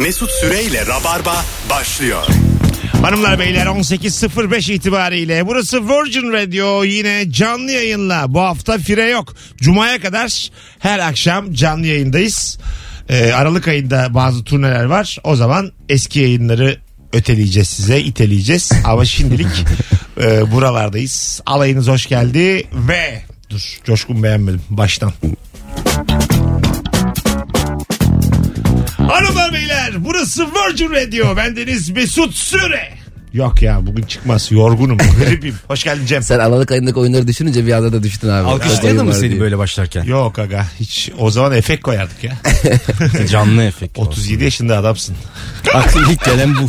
Mesut Süreyle Rabarba başlıyor. Hanımlar beyler 18.05 itibariyle burası Virgin Radio yine canlı yayınla bu hafta fire yok. Cuma'ya kadar her akşam canlı yayındayız. Ee, Aralık ayında bazı turneler var o zaman eski yayınları öteleyeceğiz size iteleyeceğiz ama şimdilik e, buralardayız. Alayınız hoş geldi ve dur coşkun beğenmedim baştan. Hanımlar beyler burası Virgin Radio. Bendeniz Mesut Süre. Yok ya bugün çıkmaz yorgunum. Gripim. Hoş geldin Cem. Sen Aralık ayındaki oyunları düşününce bir anda da düştün abi. Alkışlayan da mı seni diye. böyle başlarken? Yok aga hiç o zaman efekt koyardık ya. Canlı efekt. 37 yaşında adamsın. Aklıma ilk gelen bu.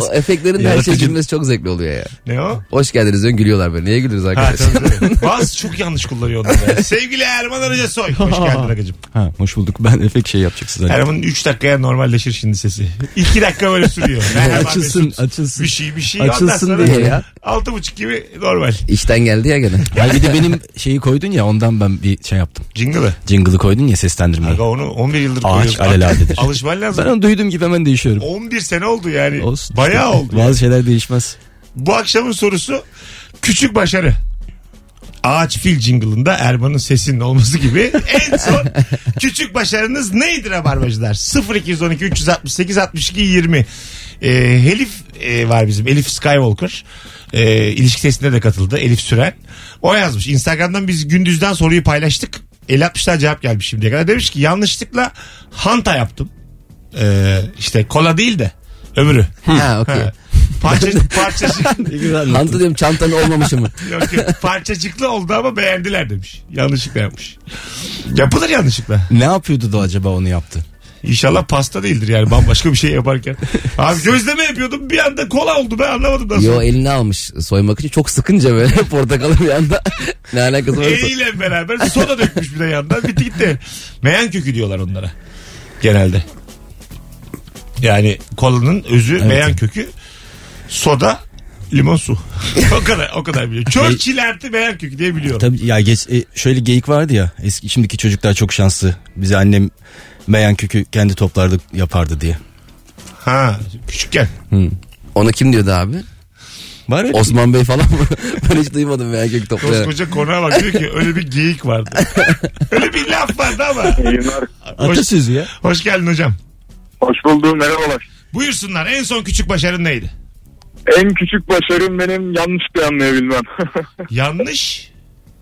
O efektlerin her şey cümlesi çok zevkli oluyor ya. Ne o? Hoş geldiniz diyorsun gülüyorlar böyle. Niye gülüyoruz Ha, arkadaşlar? Bazı çok yanlış kullanıyor onları. Sevgili Erman Arıca Soy. Hoş geldin Agacım. ha, hoş bulduk. Ben efekt şey yapacak size. Erman'ın 3 dakikaya normalleşir şimdi sesi. 2 dakika böyle sürüyor. Açılsın, açılsın. Bir şey bir şey. Açılsın diye ya. Altı buçuk gibi normal. İşten geldi ya gene. Ya bir de benim şeyi koydun ya ondan ben bir şey yaptım. Jingle'ı. Jingle'ı koydun ya seslendirmeyi. Aga onu 11 yıldır Ağaç koyuyoruz. aleladedir. Alışman lazım. Ben onu duyduğum gibi hemen değişiyorum. 11 sene oldu yani. Olsun. Bayağı oldu. Bazı şeyler değişmez. Bu akşamın sorusu küçük başarı. Ağaç fil jingle'ında Erman'ın sesinin olması gibi en son küçük başarınız neydi Rabarbacılar? 0212 368 62 20 ee, Elif e, var bizim Elif Skywalker ee, ilişki testine de katıldı Elif Süren o yazmış Instagram'dan biz gündüzden soruyu paylaştık 50 60 cevap gelmiş şimdiye kadar demiş ki yanlışlıkla hanta yaptım ee, işte kola değil de öbürü ha okey. Ha. Parça, parçacık, Hantı diyorum çantanın olmamışı mı? yok, yok. parçacıklı oldu ama beğendiler demiş. Yanlışlıkla yapmış. Yapılır yanlışlıkla. Ne yapıyordu da acaba onu yaptı? İnşallah pasta değildir yani bambaşka bir şey yaparken. Abi gözleme yapıyordum bir anda kola oldu ben anlamadım nasıl. Yo elini almış soymak için çok sıkınca böyle portakalı bir anda. ne alakası var? Eliyle beraber soda dökmüş bir de yandan bitti gitti. Meyan kökü diyorlar onlara. Genelde. Yani kolanın özü meyan kökü. Soda limon su. o kadar o kadar biliyorum. Churchill artı meyan kökü diye biliyorum. Tabii ya geç, e, şöyle geyik vardı ya. Eski şimdiki çocuklar çok şanslı. Bize annem meyan kökü kendi toplarda yapardı diye. Ha küçükken. Onu kim diyordu abi? Var öyle. Osman Bey falan mı? ben hiç duymadım ya kök toplayan. Koskoca konuğa bak diyor ki öyle bir geyik vardı. öyle bir laf vardı ama. Yayınlar. Hoş, Atasözü ya. hoş geldin hocam. Hoş buldum merhabalar. Buyursunlar en son küçük başarın neydi? En küçük başarım benim yanlışlıkla yanlayabilmem. Yanlış.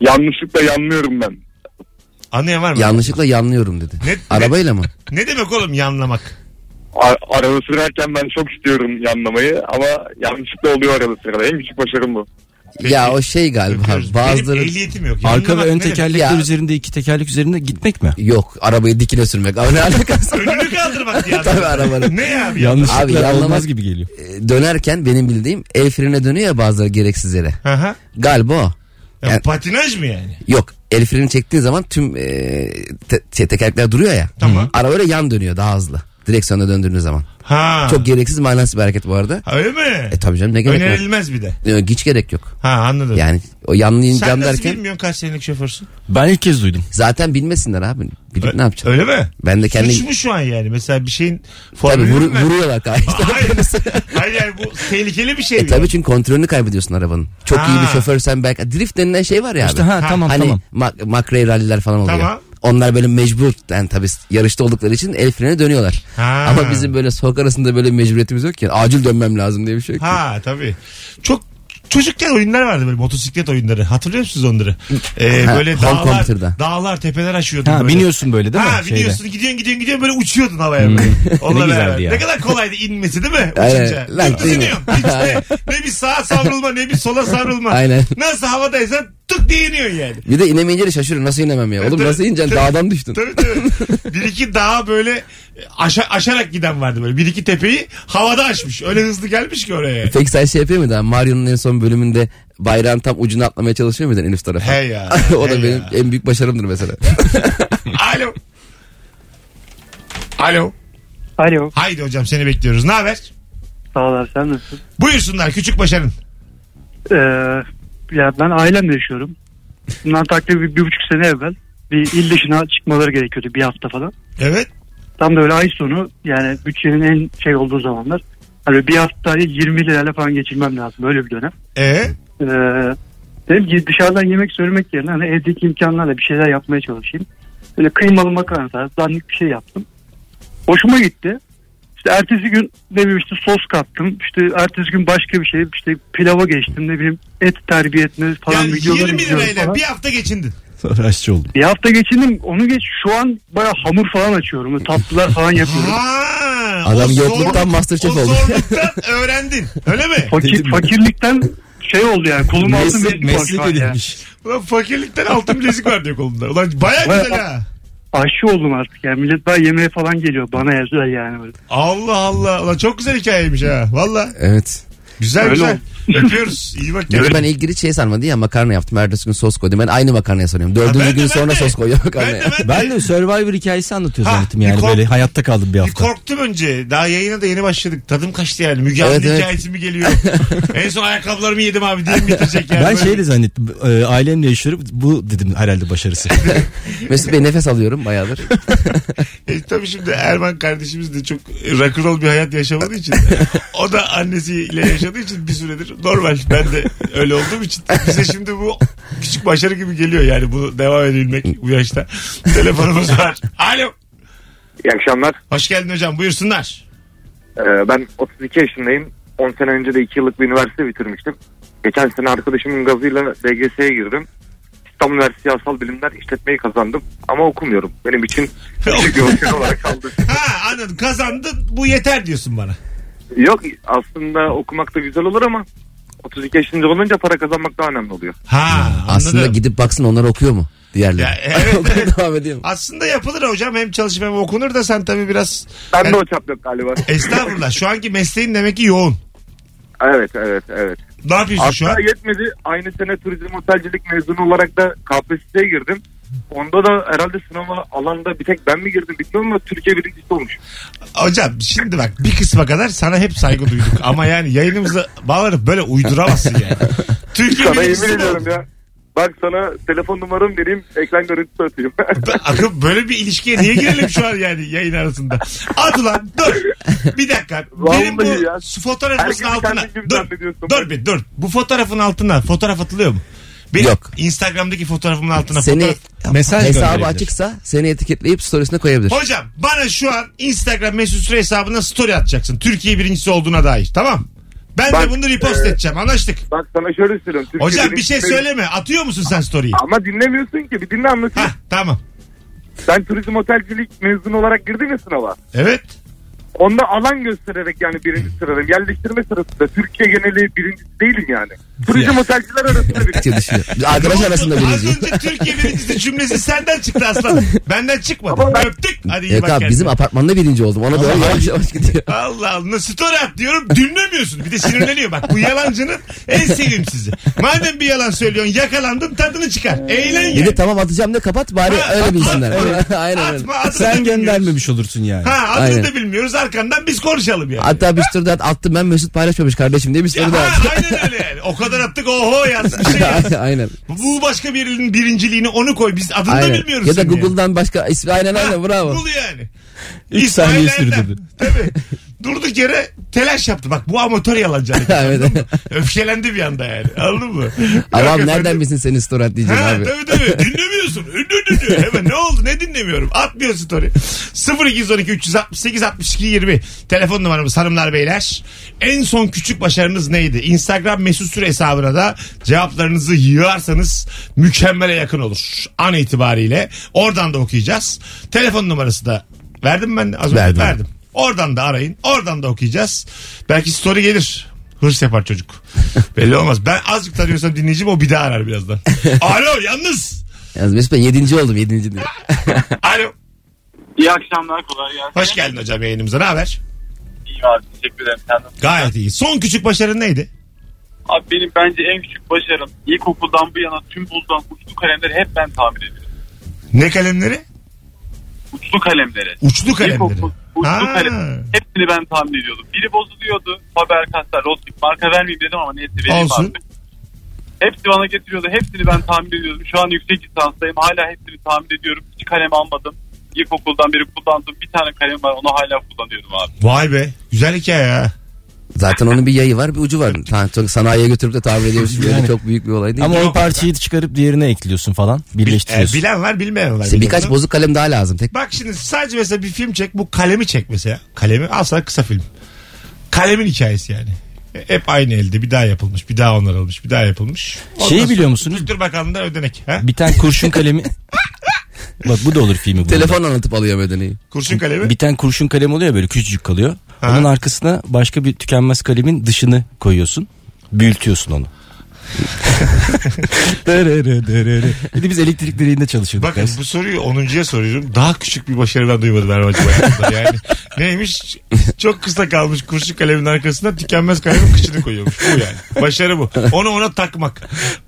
yanlışlıkla yanlıyorum ben. Anlayan var mı? Yanlışlıkla yanlıyorum dedi. Ne- Arabayla mı? Ne demek oğlum yanlamak? A- araba sürerken ben çok istiyorum yanlamayı ama yanlışlıkla oluyor arada sırada. En küçük başarım bu. Peki. Ya o şey galiba Öpüyoruz. bazıları Benim ehliyetim yok. Arka Yanlamak ve ön ne demek? tekerlekler Ya. üzerinde iki tekerlek üzerinde gitmek mi? yok arabayı dikine sürmek. Ama ne alakası? Önünü kaldırmak ya. Tabii arabanın. Ne ya? Bir Yanlışlıkla Abi yanlamak- olmaz gibi geliyor. E, Dönerken benim bildiğim el frene dönüyor ya bazıları gereksiz yere. Aha. Galiba o. Ya Yani- patinaj mı yani? Yok el freni çektiğin zaman tüm e, te- şey, tekerlekler duruyor ya. Tamam. Araba öyle yan dönüyor daha hızlı. Direksiyona döndürdüğün zaman. Ha. Çok gereksiz manasız bir hareket bu arada. Ha, Öyle mi? E tabii canım ne gerek var? Önerilmez bir de. Yok, hiç gerek yok. Ha anladım. Yani o yanlayın Sen nasıl derken bilmiyorsun kaç senelik şoförsün? Ben ilk kez duydum. zaten bilmesinler abi. Bilip ne yapacaksın? Öyle mi? Ben de kendi Suç mu şu an yani? Mesela bir şeyin tabii formülünü vur- mü? vuruyorlar. Hayır. Hayır yani bu tehlikeli bir şey E mi? tabii çünkü kontrolünü kaybediyorsun arabanın. Çok iyi bir Ha. şoförsen belki. Drift denilen şey var ya İşte abi. ha, tamam hani tamam. mak- McRae ralliler falan oluyor. Tamam. Onlar böyle mecbur yani tabii yarışta oldukları için el frene dönüyorlar. Ha. Ama bizim böyle sokak arasında böyle mecburiyetimiz yok ki. Acil dönmem lazım diye bir şey yok. ki. Ha tabii. Çok çocukken oyunlar vardı böyle motosiklet oyunları. Hatırlıyor musunuz onları? Ee, Ha, böyle dağlar, dağlar, tepeler aşıyordun Ha, böyle. biniyorsun böyle değil mi? Ha Şeyde. biniyorsun gidiyorsun gidiyorsun gidiyorsun böyle uçuyordun havaya böyle. Onunla Ne beraber. güzeldi ya. Ne kadar kolaydı inmesi değil mi? Aynen. Uçunca. Lan, değil mi? iniyorsun. Hiç de ne bir sağa savrulma ne bir sola savrulma. Aynen. Nasıl havadaysan tık diye iniyorsun yani. Bir de inemeyince de şaşırıyor. Nasıl inemem ya? Oğlum Tabii, nasıl ineceksin? tabii. Dağdan düştün. Tabii tabii. bir iki dağa böyle aşa- aşarak giden vardı böyle. Bir iki tepeyi havada aşmış. Öyle hızlı gelmiş ki oraya. Peki sen şey yapıyor muydun? Mario'nun en son bölümünde bayrağın tam ucuna atlamaya çalışıyor muydun en üst tarafa? He ya. o da he benim ya. en büyük başarımdır mesela. Alo. Alo. Alo. Haydi hocam seni bekliyoruz. Ne haber? Sağ ol abi sen nasılsın? Buyursunlar küçük başarın. Ee, ya ben ailemle yaşıyorum. Bundan takribi bir, bir buçuk sene evvel bir il dışına çıkmaları gerekiyordu bir hafta falan. Evet. tam da öyle ay sonu yani bütçenin en şey olduğu zamanlar. Hani bir haftayı 20 lirayla falan geçirmem lazım öyle bir dönem. E Ee, dedim ki dışarıdan yemek söylemek yerine hani evdeki imkanlarla bir şeyler yapmaya çalışayım. Böyle kıymalı makarna tarzı dandik bir şey yaptım. Hoşuma gitti. İşte ertesi gün ne bileyim işte sos kattım. İşte ertesi gün başka bir şey işte pilava geçtim ne bileyim et terbiye etme falan yani videoları 20 izliyorum lirayla falan. bir hafta geçindin. Sonra aşçı oldum. Bir hafta geçindim onu geç şu an baya hamur falan açıyorum. Tatlılar falan yapıyorum. Ha, Adam o yokluktan Masterchef o oldu. zorluktan öğrendin. Öyle mi? Fakir, fakirlikten şey oldu yani kolum altın Meslek, bileklik var şu meslek an ya. edinmiş. Ulan fakirlikten altın bilezik var diyor kolunda. Ulan Baya- güzel ha. Aşçı oldum artık yani millet daha yemeğe falan geliyor bana yazıyor yani böyle. Allah Allah. Ulan çok güzel hikayeymiş ha. Valla. Evet. Güzel Öyle güzel. oldu. Öpüyoruz. İyi bak Ya ben ilk giri şey sanmadı ya makarna yaptım. Ertesi gün sos koydum. Ben aynı makarnaya sanıyorum. Dördüncü ben de, gün ben sonra de. sos koyuyor makarnaya. ben de. Ben de Survivor hikayesi anlatıyor Ha, zannettim bir yani kork- böyle hayatta kaldım bir Bir hafta. korktum önce. Daha yayına da yeni başladık. Tadım kaçtı yani. Müge Evet, evet. hikayesi mi geliyor? en son ayakkabılarımı yedim abi diye bitirecek yani? Ben Böyle- şey de zannettim e, ailemle yaşıyorum bu dedim herhalde başarısı. Mesut Bey nefes alıyorum bayağıdır. E, tabii şimdi Erman kardeşimiz de çok rock'n'roll bir hayat yaşamadığı için o da annesiyle yaşadığı için bir süredir normal. Ben de öyle olduğum için bize şimdi bu küçük başarı gibi geliyor yani bu devam edebilmek bu yaşta. Telefonumuz var. Alo. İyi akşamlar. Hoş geldin hocam buyursunlar. Ee, ben 32 yaşındayım. 10 sene önce de 2 yıllık bir üniversite bitirmiştim. Geçen sene arkadaşımın gazıyla DGS'ye girdim. İstanbul Üniversitesi Siyasal Bilimler işletmeyi kazandım. Ama okumuyorum. Benim için küçük bir başarı olarak kaldı. Ha anladım kazandın bu yeter diyorsun bana. Yok aslında okumak da güzel olur ama 32 yaşında olunca para kazanmak daha önemli oluyor. Ha anladım. Aslında gidip baksın onlar okuyor mu? Diğerleri. Ya, evet, devam ediyor mu? Aslında yapılır hocam hem çalışıp hem okunur da sen tabii biraz Ben Yani- de o çap yok galiba. estağfurullah şu anki mesleğin demek ki yoğun. Evet evet evet. Ne yapıyorsun şu an? Hatta yetmedi. Aynı sene turizm otelcilik mezunu olarak da KPSS'ye girdim. Onda da herhalde sınava alanda bir tek ben mi girdim bilmiyorum ama Türkiye birincisi olmuş. Hocam şimdi bak bir kısma kadar sana hep saygı duyduk. Ama yani yayınımızda bağlanıp böyle uyduramazsın yani. Türkiye Sana birincisi yemin mi ediyorum ya. Bak sana telefon numaramı vereyim ekran görüntüsü atayım. Akın böyle bir ilişkiye niye girelim şu an yani yayın arasında? At ulan dur. Bir dakika. Benim bu ya. fotoğrafımızın altına. Dur, dur bir dur. Bu fotoğrafın altına fotoğraf atılıyor mu? Benim Yok. Instagram'daki fotoğrafımın altına Seni fotoğraf. Mesaj hesabı gönderebilir. açıksa seni etiketleyip storiesine koyabilir. Hocam bana şu an Instagram mesut süre hesabına story atacaksın. Türkiye birincisi olduğuna dair. Tamam. Ben de Bak, bunu repost e, edeceğim. Anlaştık. Bak sana şöyle söylüyorum. Türkiye Hocam bir şey söyleme. Atıyor musun sen story'yi? Ama dinlemiyorsun ki bir dinle anlatayım. Hah tamam. Ben turizm otelcilik mezunu olarak girdim ya sınava. Evet. Onda alan göstererek yani birinci sıradayım. Yerleştirme sırasında Türkiye geneli birincisi değilim yani. Turizm otelciler arasında birinci. Biz Arkadaş arasında Az birinci. önce Türkiye birincisi cümlesi senden çıktı aslanım. Benden çıkmadı. Öptük. Hadi iyi Yok bak abi kendine. bizim apartmanda birinci oldum. Ona doğru Allah yavaş yavaş gidiyor. Allah Allah story at diyorum dinlemiyorsun. Bir de sinirleniyor bak bu yalancının en sevimsizi. Madem bir yalan söylüyorsun yakalandın tadını çıkar. Eğlen Bir de tamam atacağım da kapat bari Ha, öyle bilsinler. Aynen öyle. Atma adını da Sen bilmiyoruz. göndermemiş olursun yani. Ha adını Aynen. da bilmiyoruz arkandan biz konuşalım yani. Hatta bir story de at- attım ben Mesut paylaşmamış kardeşim diye bir story de ha, attım. aynen öyle yani. O kadar attık oho yaz bir şey yaz. aynen. Bu başka birinin birinciliğini onu koy. Biz adını da Aynen. bilmiyoruz. Ya da senin yani. Google'dan başka ismi aynen aynen bravo. Bul yani. Üç İsmail saniye Erdem. sürdürdü. Tabii. Durduk yere telaş yaptı. Bak bu amatör yalancı. Evet. Öfkelendi bir anda yani. Anladın mı? Abi nereden bilsin senin story at diyeceğim Ha, abi. tabii tabii dinlemiyorsun. Ünlü ünlü. Hemen ne oldu ne dinlemiyorum. Atmıyor story. 0212 368 62 20 telefon numaramız hanımlar beyler. En son küçük başarınız neydi? Instagram mesut süre hesabına da cevaplarınızı yığarsanız mükemmele yakın olur. An itibariyle oradan da okuyacağız. Telefon numarası da verdim ben az önce Verdim. verdim. Oradan da arayın. Oradan da okuyacağız. Belki story gelir. Hırs yapar çocuk. Belli olmaz. Ben azıcık tanıyorsam dinleyicim o bir daha arar birazdan. Alo yalnız. Yalnız Mesut ben yedinci oldum yedinci diye. Alo. İyi akşamlar kolay gelsin. Hoş geldin hocam yayınımıza. Ne haber? İyiyim abi teşekkür ederim. Sen nasılsın? Gayet iyi. Son küçük başarın neydi? Abi benim bence en küçük başarım ilkokuldan bu yana tüm bulunan uçlu kalemleri hep ben tamir ediyorum. Ne kalemleri? Uçlu kalemleri. Uçlu kalemleri. İlkokul uçlu Ha. kalem. Hepsini ben tamir ediyordum. Biri bozuluyordu. Faber-Castell, Rotring marka vermeyeyim dedim ama neyse vereyim Olsun. artık. Hepsi bana getiriyordu. Hepsini ben tamir ediyordum. Şu an yüksek lisanstayım. Hala hepsini tamir ediyorum. Hiç kalem almadım. İlkokuldan beri kullandığım bir tane kalem var. Onu hala kullanıyorum abi. Vay be. Güzel hikaye ya. Zaten onun bir yayı var bir ucu var. Ta- çok sanayiye götürüp de tamir ediyorsun. Yani. çok büyük bir olay değil. Ama o parçayı çıkarıp diğerine ekliyorsun falan. Bil- Birleştiriyorsun. e, bilen var bilmeyen var. işte birkaç Biliyorsun. bozuk kalem daha lazım. Tek Bak şimdi sadece mesela bir film çek. Bu kalemi çek mesela. Kalemi al sana kısa film. Kalemin hikayesi yani. Hep aynı elde bir daha yapılmış. Bir daha onarılmış. Bir daha yapılmış. Ondan Şeyi biliyor musunuz? Kültür Bakanlığı'ndan ödenek. Ha? Bir tane kurşun kalemi. Bak bu da olur filmi. bu telefon anlatıp alıyor bedeni. Kurşun kalemi. Bir tane kurşun kalem oluyor böyle küçücük kalıyor. Ha. Onun arkasına başka bir tükenmez kalemin dışını koyuyorsun. Büyütüyorsun onu. Bir de biz elektrik direğinde çalışıyorduk. Bakın ders. bu soruyu 10.ya soruyorum. Daha küçük bir başarı ben duymadım Erman'cığım hayatımda. Yani neymiş? Çok kısa kalmış kurşun kalemin arkasına tükenmez kalemin kıçını koyuyormuş. Bu yani. Başarı bu. Onu ona takmak.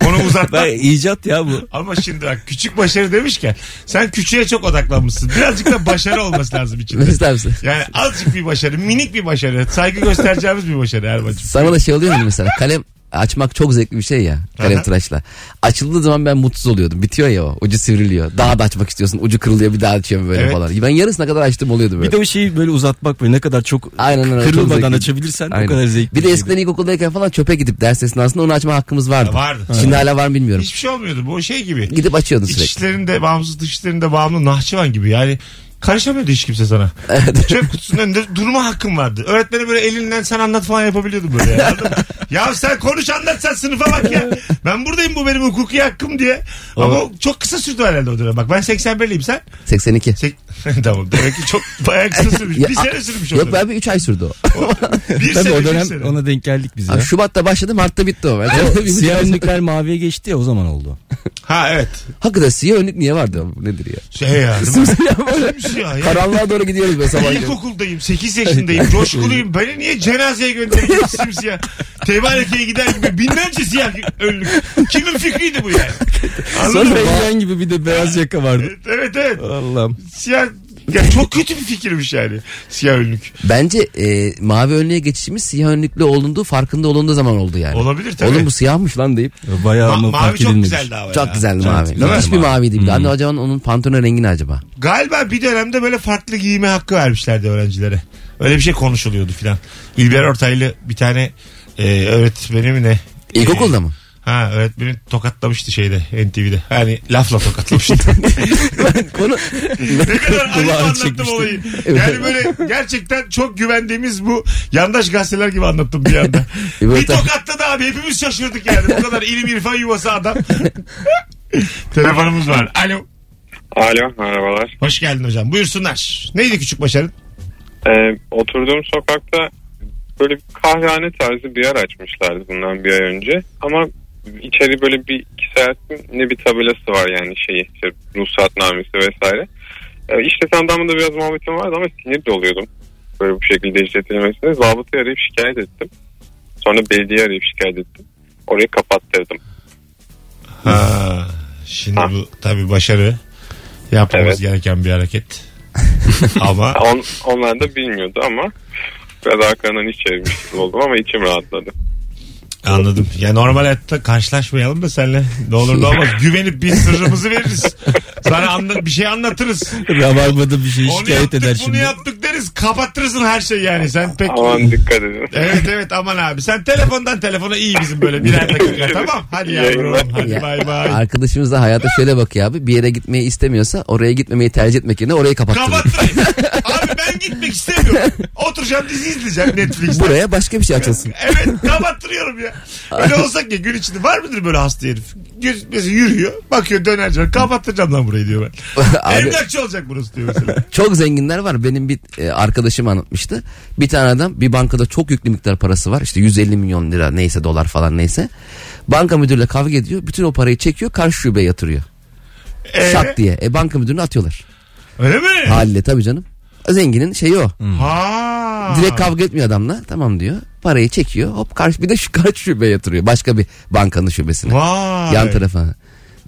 Onu uzatmak. Ben icat ya bu. Ama şimdi bak küçük başarı demişken sen küçüğe çok odaklanmışsın. Birazcık da başarı olması lazım içinde. Ne istersin? Yani azıcık bir başarı, minik bir başarı, saygı göstereceğimiz bir başarı Erman'cığım. Sana da şey oluyor mu mesela? Kalem açmak çok zevkli bir şey ya. Kalem Aha. tıraşla. Açıldığı zaman ben mutsuz oluyordum. Bitiyor ya o. Ucu sivriliyor. Daha da açmak istiyorsun. Ucu kırılıyor bir daha açıyorum böyle Evet. falan. Ben yarısına kadar açtım oluyordu böyle. Bir de o şeyi böyle uzatmak böyle ne kadar çok Aynen öyle. çok kırılmadan zevkli. açabilirsen Aynen. o kadar zevkli. Bir de şey. eskiden ilkokuldayken falan çöpe gidip ders esnasında onu açma hakkımız vardı. Vardı. Şimdi hala var mı bilmiyorum. Hiçbir şey olmuyordu. Bu şey gibi. Gidip açıyordun İç sürekli. işlerinde bağımsız dış işlerinde bağımlı Nahçıvan gibi yani karışamıyordu hiç kimse sana. Çöp kutusunun önünde durma hakkın vardı. Öğretmeni böyle elinden sen anlat falan yapabiliyordun böyle. Ya, anladın mı? ya sen konuş anlat sen sınıfa bak ya. Ben buradayım bu benim hukuki hakkım diye. Ama çok kısa sürdü herhalde o dönem. Bak ben 81'liyim sen. 82. Sek- tamam demek ki çok bayağı kısa sürmüş. Ya, bir sene sürmüş o Yok dönem. ben bir 3 ay sürdü o. Bir Tabii sene, o dönem sene. ona denk geldik biz ya. Abi Şubat'ta başladı Mart'ta bitti o. Buçuk Siyah önlükler maviye geçti ya o zaman oldu. Ha evet. Hakikaten siyah önlük niye vardı? Nedir ya? Şey ya. böyle. Ya. Karanlığa doğru gidiyoruz be sabah. İlkokuldayım 8 yaşındayım coşkuluyum beni niye cenazeye gönderiyor simsiyah Tebareke'ye gider gibi binlerce siyah önlük kimin fikriydi bu yani Anladın mı? Sonra gibi bir de beyaz yaka vardı. Evet evet Allah'ım. siyah ya çok kötü bir fikirmiş yani siyah önlük Bence e, mavi önlüğe geçişimiz siyah önlüklü olunduğu farkında olunduğu zaman oldu yani. olabilir tabii Oğlum bu siyahmış lan deyip. Bayağı Ma- ama mavi fark çok edilmemiş. güzeldi ama Çok ya. güzeldi mavi. değil mi? Müthiş bir Mavi. maviydi. bir de. Anne acaba onun pantolon rengi ne acaba? Galiba bir dönemde böyle farklı giyime hakkı vermişlerdi öğrencilere. Öyle bir şey konuşuluyordu filan. İlber Ortaylı bir tane e, öğretmeni mi ne? İlkokulda E, mı? Ha öğretmeni tokatlamıştı şeyde NTV'de. Yani lafla tokatlamıştı. Konu ne kadar ayıp anlattım çekmişti. olayı. Evet. Yani böyle gerçekten çok güvendiğimiz bu yandaş gazeteler gibi anlattım bir anda. Bir tokatladı abi hepimiz şaşırdık yani. Bu kadar ilim irfan yuvası adam. Telefonumuz var. Alo. Alo merhabalar. Hoş geldin hocam. Buyursunlar. Neydi küçük başarın? Ee, oturduğum sokakta böyle bir kahvehane tarzı bir yer açmışlardı bundan bir ay önce. Ama içeri böyle bir iki saatin ne bir tabelası var yani şeyi işte ruhsatnamesi vesaire. Ee, işletemden de biraz muhabbetim vardı ama sinir doluyordum. Böyle bu şekilde işletilmesine. Zabıtayı arayıp şikayet ettim. Sonra belediye arayıp şikayet ettim. Orayı kapattırdım. Ha, şimdi Ha. bu tabii başarı yapmamız Evet. gereken bir hareket. Ama On, onlar da bilmiyordu ama biraz arkadan iş çevirmiş gibi oldum ama içim rahatladı. Anladım. Ya normal hayatta karşılaşmayalım da seninle. Ne olur ne olmaz. Güvenip bir sırrımızı veririz. Sana anla- bir şey anlatırız. Rabarbada bir şey Onu şikayet yaptık eder bunu şimdi. yaptık deriz. Kapattırırsın her şeyi yani. Sen pek... Aman dikkat edin. Evet evet aman abi. Sen telefondan telefona iyi bizim böyle birer dakika tamam. Hadi yavrum. Hadi bay bay. Arkadaşımız da hayata şöyle bakıyor abi. Bir yere gitmeyi istemiyorsa oraya gitmemeyi tercih etmek yerine orayı kapattırıyor. Kapattırayım. gitmek istemiyorum. Oturacağım dizi izleyeceğim Netflix'te. Buraya başka bir şey açılsın. Evet kapattırıyorum ya. Öyle olsak ya gün içinde var mıdır böyle hasta herif? Göz, mesela yürüyor bakıyor dönerci var. Kapattıracağım lan burayı diyor ben. Abi- Emlakçı olacak burası diyor mesela. Çok zenginler var. Benim bir e, arkadaşım anlatmıştı. Bir tane adam bir bankada çok yüklü miktar parası var. İşte 150 milyon lira neyse dolar falan neyse. Banka müdürüyle kavga ediyor. Bütün o parayı çekiyor karşı şubeye yatırıyor. Ee, Şak diye. E banka müdürünü atıyorlar. öyle mi? Haliyle tabii canım. Zenginin şeyi o. Ha. Direkt kavga etmiyor adamla. Tamam diyor. Parayı çekiyor. Hop karşı bir de şu karşı şubeye yatırıyor. Başka bir bankanın şubesine. Vay. Yan tarafa.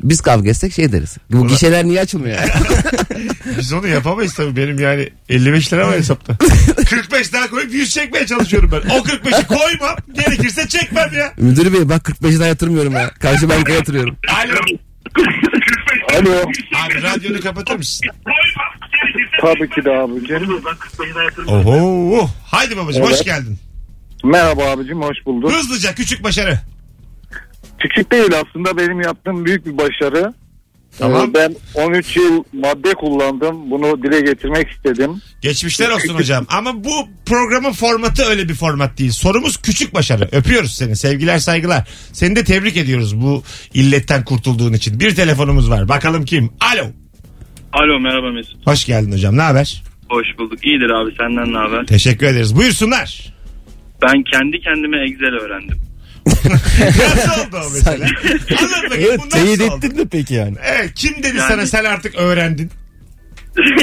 Biz kavga etsek şey deriz. Bu gişeler niye açılmıyor? Biz onu yapamayız tabii. Benim yani 55 lira var hesapta. 45 daha koyup 100 çekmeye çalışıyorum ben. O 45'i koymam. Gerekirse çekmem ya. Müdür bey bak 45 daha yatırmıyorum ya. Karşı bankaya yatırıyorum. Alo. Alo. Abi radyonu kapatır mısın? Tabii ki de abicim. Oho. Haydi babacığım hoş Evet. geldin. Merhaba abicim hoş bulduk. Hızlıca küçük başarı. Küçük değil aslında benim yaptığım büyük bir başarı. Tamam. Ee, Ben 13 yıl madde kullandım. Bunu dile getirmek istedim. Geçmişler olsun hocam. Ama bu programın formatı öyle bir format değil. Sorumuz küçük başarı. Öpüyoruz seni. Sevgiler saygılar. Seni de tebrik ediyoruz bu illetten kurtulduğun için. Bir telefonumuz var. Bakalım kim? Alo. Alo merhaba Mesut. Hoş geldin hocam. Ne haber? Hoş bulduk. İyidir abi senden ne haber? Teşekkür ederiz. Buyursunlar. Ben kendi kendime Excel öğrendim. Nasıl oldu o mesela? Anlat bakayım Evet bu nasıl teyit oldu? ettin mi peki yani? Evet, kim dedi Yani- sana sen artık öğrendin?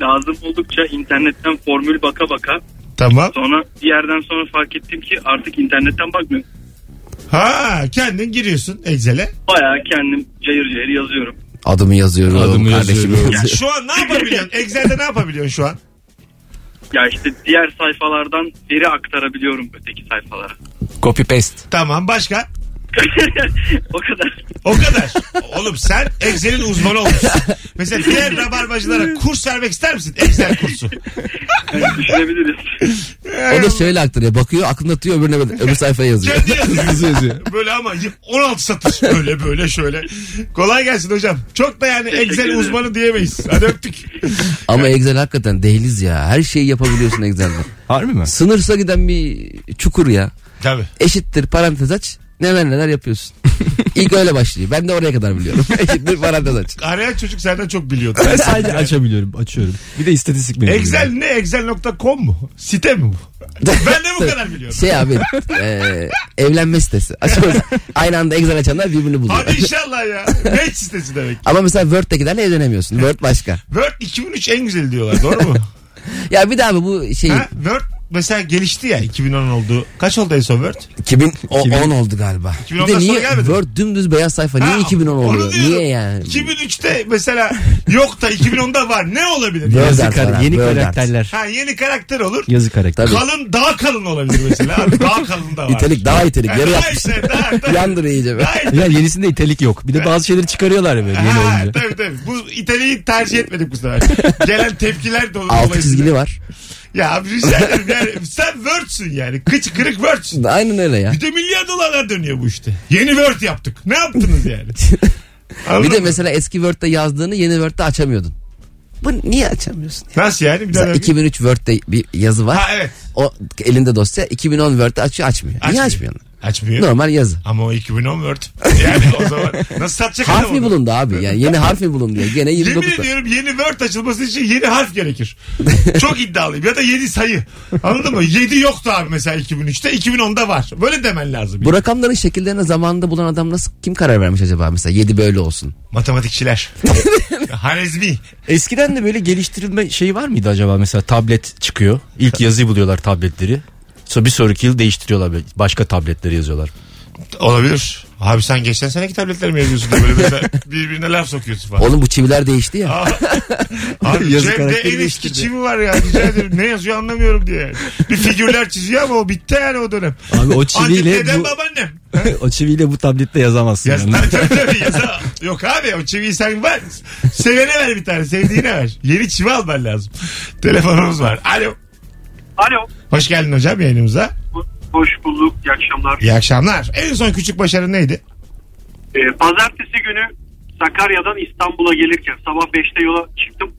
Lazım oldukça internetten formül baka baka Tamam. sonra bir yerden sonra fark ettim ki artık internetten bakmıyorum. Ha kendin giriyorsun Excel'e. Bayağı kendim cayır cayır yazıyorum. Adımı yazıyorum. Adımı kardeşimi yazıyorum. Ya şu an ne yapabiliyorsun? Excel'de ne yapabiliyorsun şu an? Ya işte diğer sayfalardan veri aktarabiliyorum öteki sayfalara. Copy paste. Tamam başka? o kadar. O kadar. Oğlum sen Excel'in uzmanı olmuşsun. Mesela diğer rabarbacılara kurs vermek ister misin? Excel kursu. Düşünebiliriz. O da şöyle aktarıyor. Bakıyor aklında tutuyor öbürüne öbür sayfaya yazıyor. Kendi yazıyor. Böyle ama 16 satış. Böyle böyle şöyle. Kolay gelsin hocam. Çok da yani Excel uzmanı diyemeyiz. Hadi öptük. Ama Excel hakikaten dehliz ya. Her şeyi yapabiliyorsun Excel'de. Harbi mi? Sınırsız giden bir çukur ya. Tabii. Eşittir parantez aç. Neler neler yapıyorsun. İlk öyle başlıyor. Ben de oraya kadar biliyorum. Eşittir parantez aç. Arayan çocuk senden çok biliyordu. Ben sadece açabiliyorum, açıyorum. Bir de istatistik mezunuyum. Excel ne? Excel.com mu? Site mi bu? Ben de bu kadar biliyorum. Şey abi e, evlenme sitesi. Açıyoruz. Aynı anda Excel açanlar birbirini buluyor. Hadi inşallah ya. Match sitesi demek. Ama mesela Word'dekilerle evlenemiyorsun. Word başka. Word 2003 en güzeli diyorlar doğru mu? Ya bir daha abi bu şey ha? Word mesela gelişti ya 2010 oldu. Kaç oldu en son Word? 2010 oldu galiba. 2010'dan Bir de sonra niye gelmedi mi? Word dümdüz beyaz sayfa niye Ha, 2010 onu oluyor? diyorum. Niye yani? 2003'te mesela yok da 2010'da var. Ne olabilir? Word Yazı art kar- var, yeni Word karakterler. Ha yeni karakter olur. Yazı karakter. Tabii. Kalın daha kalın olabilir mesela. Abi, daha kalın da var. İtelik daha itelik. Ha, Yarı daha yapmışlar. işte, daha, daha, Yandırıyor iyice. be. daha. Ya yenisinde itelik yok. Bir de bazı şeyleri çıkarıyorlar ya böyle yeni Ha, olunca. tabii tabii. Bu İtalya'yı tercih etmedik bu sefer. Gelen tepkiler dolu. Altı dolayısıyla- çizgili var. Ya abi rica ederim yani sen Word'sün yani. Kıç kırık Word'sün. Aynen öyle ya. Bir de milyar dolarlar dönüyor bu işte. Yeni Word yaptık. Ne yaptınız yani? Anladın Bir de mı? mesela eski Word'de yazdığını yeni Word'de açamıyordun. Bu niye açamıyorsun? Nasıl yani? Bir daha Mesela ver- 2003 Word'de bir yazı var. Ha evet. O elinde dosya 2010 Word'de açıyor açmıyor. Niye Açmıyor. açmıyorsun? Açmıyor. Normal yazı. Ama o 2010 Word. Yani o zaman nasıl satacak Harf adam mi onu? bulundu abi? Yani yeni harf mi bulundu? Yani gene Yemin 29 da- ediyorum yeni Word açılması için yeni harf gerekir. Çok iddialıyım. Ya da yedi sayı. Anladın mı? 7 yoktu abi mesela 2003'te. 2010'da var. Böyle demen lazım. Bu rakamların şekillerini zamanında bulan adam nasıl kim karar vermiş acaba mesela 7 böyle olsun. Matematikçiler. Harezmi. Eskiden de böyle geliştirilme şeyi var mıydı acaba? Mesela tablet çıkıyor. İlk yazıyı buluyorlar tabletleri. Sonra bir sonraki yıl değiştiriyorlar. böyle. Başka tabletleri yazıyorlar. Olabilir. Abi sen geçen seneki tabletler mi yazıyorsun diye böyle mesela birbirine laf sokuyorsun falan. Oğlum bu çiviler değişti ya. Aa, Abi Yazı karakteri en eski değiştirdi. çivi var ya rica ederim. Ne yazıyor anlamıyorum diye. Bir figürler çiziyor ama o bitti yani o dönem. Abi o Annem çiviyle dedem bu, babaannem. o çiviyle bu tablette yazamazsın. Yaz, yani. tabii, tabii, tabii, yaza- Yok abi o çiviyi sen ver. Sevene ver bir tane sevdiğine ver. Yeni çivi alman lazım. Telefonumuz var. Alo. Alo. Hoş geldin hocam yayınımıza. Hoş bulduk. İyi akşamlar. İyi akşamlar. En son küçük başarı neydi? Ee, pazartesi günü Sakarya'dan İstanbul'a gelirken sabah 5'te yola çıktım.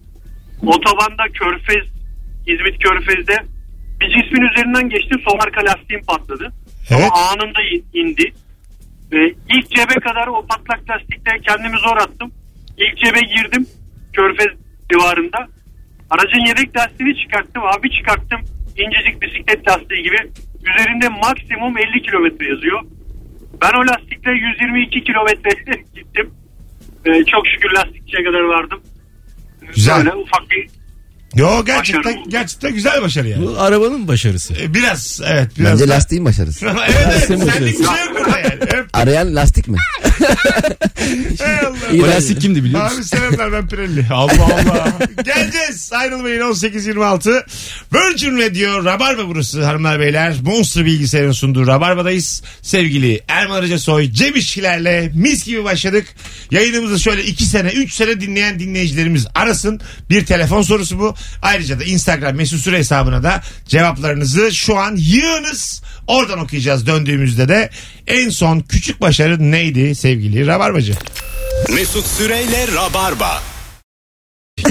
Otobanda Körfez, İzmit Körfez'de bir cismin üzerinden geçtim. Sol arka lastiğim patladı. Evet. Ama anında in- indi. Ve ilk cebe kadar o patlak lastikte kendimi zor attım. İlk cebe girdim. Körfez civarında. Aracın yedek lastiğini çıkarttım. Abi çıkarttım. İncecik bisiklet lastiği gibi. Üzerinde maksimum 50 kilometre yazıyor. Ben o lastikle 122 kilometre gittim. Ee, çok şükür lastikçiye kadar vardım. Güzel. Böyle ufak bir Yo gerçekten Başarı. gerçekten güzel başarı yani. Bu arabanın başarısı. E, Biraz evet biraz. Bence lastiğin başarısı. evet evet Sen senlik bir başarısın. şey yok yani. Öp, Arayan lastik mi? ey Allah. O lastik kimdi biliyor musun? Abi selamlar ben Pirelli. Allah Allah. Geleceğiz. Ayrılmayın 18.26. Virgin Radio Rabarba burası hanımlar beyler. Monster bilgisayarın sunduğu Rabarba'dayız. Sevgili Erman Arıca Soy, Cem İşçilerle mis gibi başladık. Yayınımızı şöyle 2 sene 3 sene dinleyen dinleyicilerimiz arasın. Bir telefon sorusu bu. Ayrıca da Instagram mesut süre hesabına da cevaplarınızı şu an yığınız. Oradan okuyacağız döndüğümüzde de. En son küçük başarı neydi sevgili Rabarbacı? Mesut Süreyle Rabarba.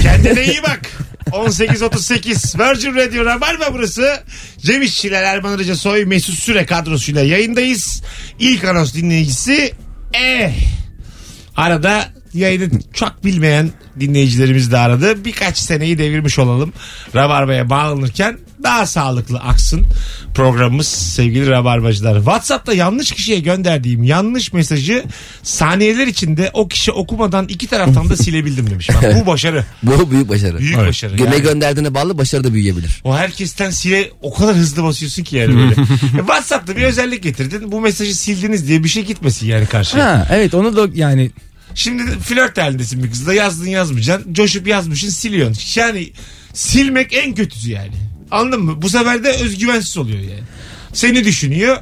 Kendine iyi bak. 18.38 Virgin Radio Rabarba burası. Cem İşçiler, Erman Arıca Soy, Mesut Süre kadrosuyla yayındayız. İlk anons dinleyicisi E. Arada yayını çok bilmeyen dinleyicilerimiz de aradı. Birkaç seneyi devirmiş olalım. Rabarba'ya bağlanırken daha sağlıklı aksın programımız sevgili Rabarbacılar. WhatsApp'ta yanlış kişiye gönderdiğim yanlış mesajı saniyeler içinde o kişi okumadan iki taraftan da silebildim demiş. Bak, bu başarı. Bu büyük başarı. Büyük Evet. başarı. Ne Yani. gönderdiğine bağlı başarı da büyüyebilir. O herkesten sile o kadar hızlı basıyorsun ki yani böyle. E, WhatsApp'ta bir özellik getirdin. Bu mesajı sildiniz diye bir şey gitmesin yani karşıya. Ha evet onu da yani Şimdi flört halindesin bir kızla yazdın yazmayacaksın. Coşup yazmışsın siliyorsun. Yani silmek en kötüsü yani. Anladın mı? Bu sefer de özgüvensiz oluyor yani. Seni düşünüyor.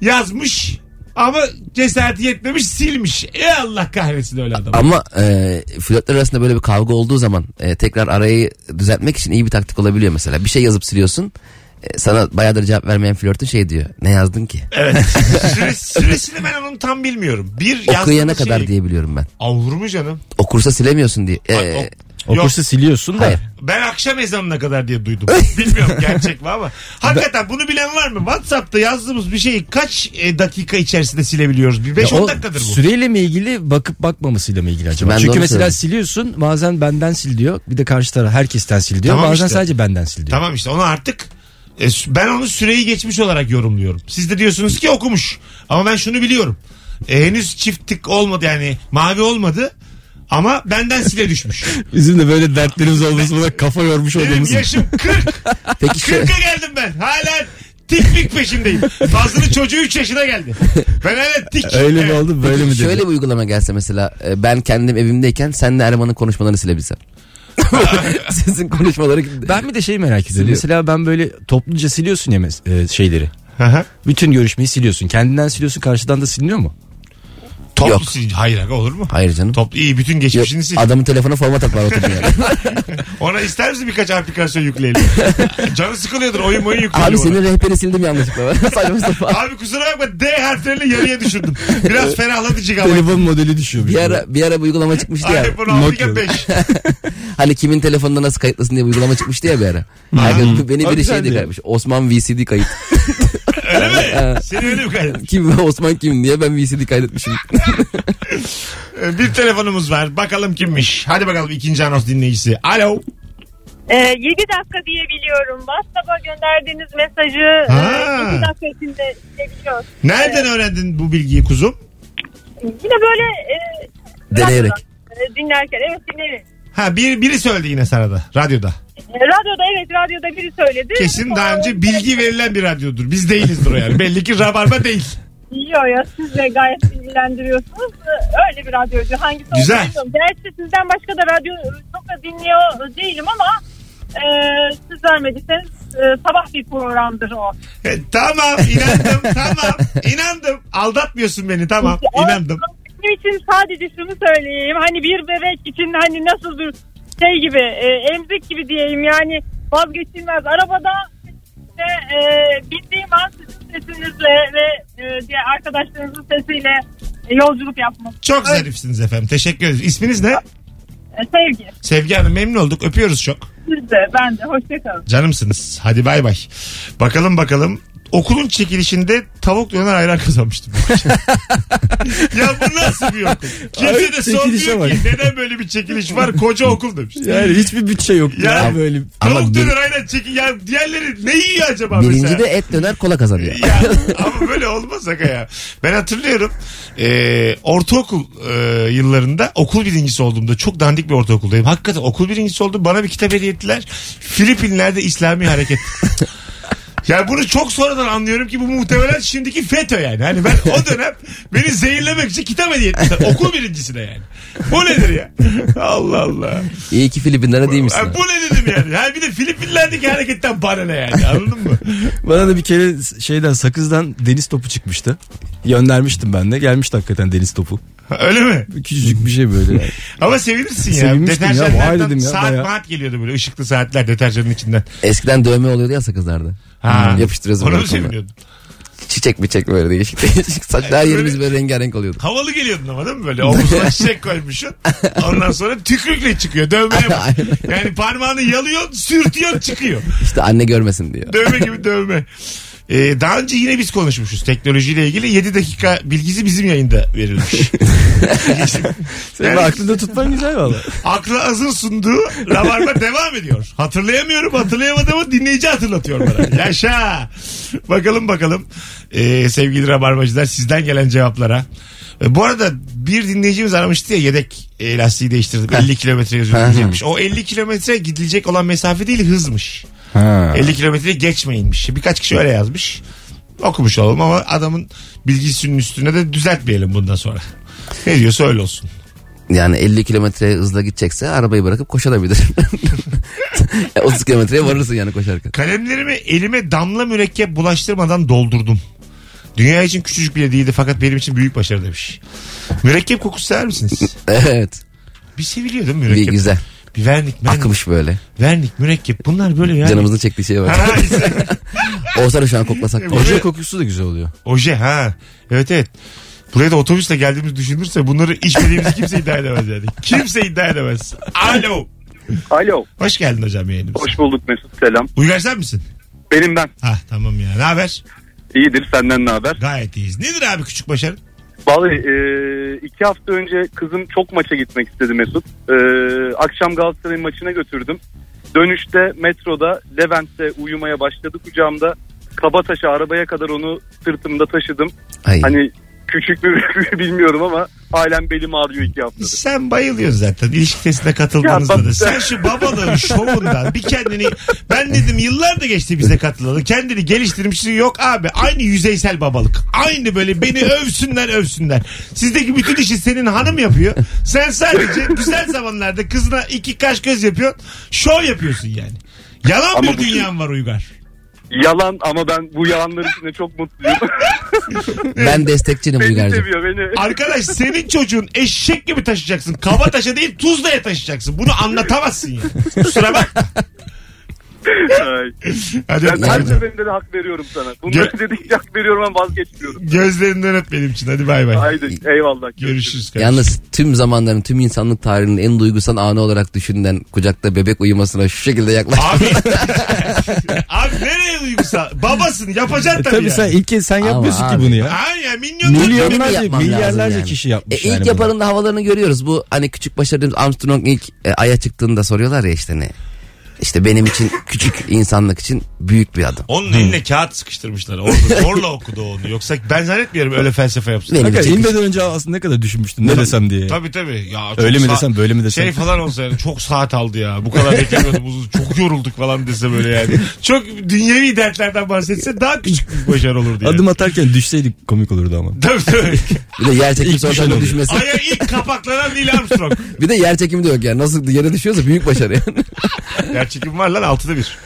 Yazmış ama cesareti yetmemiş silmiş. E Allah kahretsin öyle adam. Ama e, flörtler arasında böyle bir kavga olduğu zaman e, tekrar arayı düzeltmek için iyi bir taktik olabiliyor mesela. Bir şey yazıp siliyorsun. E, sana bayağıdır cevap vermeyen flörtün şey diyor. Ne yazdın ki? Evet. Süre, süresini ben onun tam bilmiyorum. Bir Okuyana yazdığımız kadar şey- diyebiliyorum ben. Olur mu canım? Okursa silemiyorsun diye. E, Bak, o- o Yok. kursu siliyorsun da. Hayır. Ben akşam ezanına kadar diye duydum. Bilmiyorum gerçek mi ama. Hakikaten bunu bilen var mı? WhatsApp'ta yazdığımız bir şeyi kaç e, dakika içerisinde silebiliyoruz? Bir Ya 5-10 o dakikadır bu. Süreyle mi ilgili bakıp bakmamasıyla mı ilgili acaba? Ben Çünkü mesela söyledim. siliyorsun bazen benden sil diyor. Bir de karşı taraf herkesten sil diyor. Tamam bazen işte. sadece benden sil diyor. Tamam işte onu artık e, ben onu süreyi geçmiş olarak yorumluyorum. Siz de diyorsunuz ki okumuş. Ama ben şunu biliyorum. E, henüz çift tık olmadı yani mavi olmadı. Ama benden sile düşmüş. Bizim de böyle dertlerimiz olmasına kafa yormuş Benim olduğumuz. yaşım 40. Peki şu, 40'a geldim ben. Hala tiklik peşindeyim. Fazlının çocuğu 3 yaşına geldi. Ben hala tik. Öyle mi Evet. oldu böyle mi dedi? şöyle bir uygulama gelse mesela e, ben kendim evimdeyken senle Erman'ın konuşmalarını silebilsem. Sizin konuşmaları Ben bir de şey merak ediyorum. Mesela ben böyle topluca siliyorsun ya mes- e, şeyleri. Bütün görüşmeyi siliyorsun. Kendinden siliyorsun karşıdan da siliniyor mu? Toplu Yok. sil- Hayır aga olur mu? Hayır canım. Toplu iyi bütün Yok, geçmişini sil. adamın telefona format at var oturdun yani. Ona ister misin birkaç aplikasyon yükleyelim? Canı sıkılıyordur oyun oyun yükleyelim. Abi ona. senin rehberi sildim yanlışlıkla. Saçma sapan. Abi kusura bakma D harflerini yarıya düşürdüm. Biraz ferahlatıcı ama. Telefon modeli düşüyormuş. Bir ara, bir ara bu uygulama çıkmıştı ya. iPhone 6 Nokia. 5. Hani kimin telefonunda nasıl kayıtlısın diye bir uygulama çıkmıştı ya bir ara. Herkes, beni O biri şey diye kaymış. Osman VCD kayıt. Öyle mi? Seni öyle mi kaydettin? Kim Osman kim diye ben VCD kaydetmişim. Ee, Bir telefonumuz var. Bakalım kimmiş. Hadi bakalım ikinci anons dinleyicisi. Alo. Ee, 7 dakika diye biliyorum. WhatsApp'a gönderdiğiniz mesajı Ha. e, 7 dakika içinde silebiliyoruz. Nereden öğrendin bu bilgiyi kuzum? Yine böyle e, Deneyerek. radyodan, e, dinlerken evet dinlerim. Ha bir, biri söyledi yine sana da. Radyoda. E, radyoda evet radyoda biri söyledi. Kesin daha önce bilgi verilen bir radyodur. Biz değilizdir o yani. Belli ki Rabarba değil. Yok ya siz de gayet bilgilendiriyorsunuz. Ee, Öyle bir radyocu. Hangisi Güzel. bilmiyorum. Gerçi sizden başka da radyo çok da dinliyor değilim ama e, siz vermediyseniz e, sabah bir programdır o. E, tamam inandım tamam inandım. Aldatmıyorsun beni tamam inandım. Benim için sadece şunu söyleyeyim. Hani bir bebek için hani nasıl bir şey gibi e, emzik gibi diyeyim yani vazgeçilmez. Arabada işte, e, bindiğim an sizin sesinizle ve e, diğer arkadaşlarınızın sesiyle yolculuk yapmak. Çok Öyle, zarifsiniz efendim. Teşekkür ederiz. İsminiz ne? e, sevgi. Sevgi Hanım memnun olduk. Öpüyoruz çok. Siz de ben de hoşçakalın. Canımsınız. Hadi bay bay. Bakalım bakalım okulun çekilişinde tavuk döner ayran kazanmıştım. ya bu nasıl bir okul? Kimse Abi, de sormuyor bak. ki neden böyle bir çekiliş var koca okul demiş. Yani hiçbir bütçe yok Ya- ya, böyle. Tavuk Ama döner ayran çekil. Ya diğerleri ne yiyor acaba Birinci mesela? de et döner kola kazanıyor. ya, ama böyle olmaz aga ya. Ben hatırlıyorum e, ortaokul e, yıllarında okul birincisi olduğumda çok dandik bir ortaokuldayım. Hakikaten okul birincisi oldum. Bana bir kitap hediye ettiler. Filipinler'de İslami hareket. Ya bunu çok sonradan anlıyorum ki bu muhtemelen şimdiki FETÖ yani. Hani ben o dönem beni zehirlemek için kitap hediye etmişler. Okul birincisine yani. Bu nedir ya? Allah Allah. İyi ki Filipinlere değilmişsin. Ha, bu ne dedim yani? Ha, bir de Filipinler'deki hareketten bana ne yani anladın mı? Bana da bir kere şeyden sakızdan deniz topu çıkmıştı. Göndermiştim ben de. Gelmişti hakikaten deniz topu. Öyle mi? Küçücük bir şey böyle. yani. Ama sevinirsin ya. Sevinmiştim ya, Deterjanlardan vay dedim ya, saat bayağı. maat geliyordu böyle ışıklı saatler deterjanın içinden. Eskiden dövme oluyordu ya sakızlarda. Ha. Yapıştırıyorsun Ona mı seviniyordun? Çiçek mi çek böyle değişik değişik. Saçlar her yerimiz böyle rengarenk oluyordu. Havalı geliyordun ama değil mi böyle? Omuzuna çiçek koymuşsun. Ondan sonra tükürükle çıkıyor. Dövmeye bak. Yani parmağını yalıyorsun, sürtüyorsun çıkıyor. İşte anne görmesin diyor. Dövme gibi dövme. Ee, daha önce yine biz konuşmuşuz teknolojiyle ilgili 7 dakika bilgisi bizim yayında verilmiş. Senin Yani- aklında tutman güzel valla. Aklı Az'ın sunduğu Rabarba devam ediyor. Hatırlayamıyorum hatırlayamadığımı dinleyici hatırlatıyor bana. Yaşa. Bakalım bakalım Ee, sevgili Rabarbacılar sizden gelen cevaplara. Ee, bu arada bir dinleyicimiz aramıştı ya yedek e, lastiği değiştirdim. 50 kilometre yazıyor. diyecekmiş. O 50 kilometre gidilecek olan mesafe değil hızmış. Ha. 50 kilometreyi geçmeyinmiş. Birkaç kişi öyle yazmış. Okumuş olalım ama adamın bilgisinin üstüne de düzeltmeyelim bundan sonra. Ne diyorsa öyle olsun. Yani 50 kilometre hızla gidecekse arabayı bırakıp koşabilir. 30 kilometreye varırsın yani koşarken. Kalemlerimi elime damla mürekkep bulaştırmadan doldurdum. Dünya için küçücük bile değildi fakat benim için büyük başarı demiş. Mürekkep kokusu sever misiniz? Evet. Bir seviliyor değil mi Bir mürekkep? güzel. Bir vernik, vernik, Akmış böyle. vernik, mürekkep. Bunlar böyle yani. Canımızın çektiği şeye bak. Olsa da şu an koklasak. Oje kokusu da güzel oluyor. Oje ha. Evet evet. Buraya da otobüsle geldiğimiz düşünülürse bunları içmediğimizi kimse iddia edemez yani. Kimse iddia edemez. Alo. Alo. Hoş geldin hocam yayınımıza. Hoş bulduk Mesut selam. Uygar sen misin? Benim ben. Ha tamam ya. Ne haber? İyidir senden ne haber? Gayet iyiyiz. Nedir abi küçük başarın? Vallahi e, iki hafta önce kızım çok maça gitmek istedi Mesut. E, akşam Galatasaray maçına götürdüm. Dönüşte metroda Levent'te uyumaya başladı kucağımda. Kabataş'a arabaya kadar onu sırtımda taşıdım. Ay. Hani küçük mü bilmiyorum ama halen belim ağrıyor iki haftadır. Sen bayılıyorsun zaten ilişki testine katıldığınızda Ya da. Sen şu babalığın şovundan bir kendini ben dedim yıllar da geçti bize katılalı. Kendini geliştirmişsin yok abi aynı yüzeysel babalık. Aynı böyle beni övsünler övsünler. Sizdeki bütün işi senin hanım yapıyor. Sen sadece güzel zamanlarda kızına iki kaş göz yapıyorsun. Şov yapıyorsun yani. Yalan Ama bir bu- dünyan var Uygar. Yalan ama ben bu yalanlar içinde çok mutluyum. Ben destekçinim beni Uygar'cığım. seviyor beni. Arkadaş senin çocuğun eşek gibi taşıyacaksın. Kaba taşa değil Tuzla'ya taşıyacaksın. Bunu anlatamazsın ya. Kusura bakma. Ay. Hadi Ben öptüm. her seferinde de hak veriyorum sana. Bunları Gö- dedikçe hak veriyorum ama vazgeçmiyorum. Gözlerinden öp benim için. Hadi bay bay. Haydi eyvallah. Görüşürüz. kardeşim. Yalnız tüm zamanların tüm insanlık tarihinin en duygusal anı olarak düşünülen kucakta bebek uyumasına şu şekilde yaklaş. Abi, abi duygusal? Babasın yapacaksın E, tabii, tabii yani. sen ilk kez sen Ama yapmıyorsun abi. ki bunu ya. Ha ya minyon Benim Milyonlarca, yapmam milyarlarca yani. kişi E, yapmış ilk yani bunu. yapanın da havalarını görüyoruz. Bu hani küçük başarı Armstrong ilk e, aya çıktığında soruyorlar ya işte ne. İşte benim için küçük insanlık için büyük bir adım. Onun eline kağıt sıkıştırmışlar. Orada zorla okudu onu. Yoksa ben zannetmiyorum öyle felsefe yapsın. Benim Hakikaten için inmeden önce aslında ne kadar düşünmüştün ne desem diye. Tabii tabii. Ya çok Öyle mi sa- desem böyle mi desem. Şey falan olsa yani çok saat aldı ya. Bu kadar beklemiyordum uzun. Çok yorulduk falan dese böyle yani. Çok dünyevi dertlerden bahsetse daha küçük bir başarı olurdu yani. Adım atarken düşseydik komik olurdu ama. Tabii tabii. bir de yer çekimi sonradan oluyor. düşmesi. Aya ilk kapaklanan Neil Armstrong. Bir de yer çekimi de yok yani. Nasıl yere düşüyorsa büyük başarı yani. Var lan altıda bir.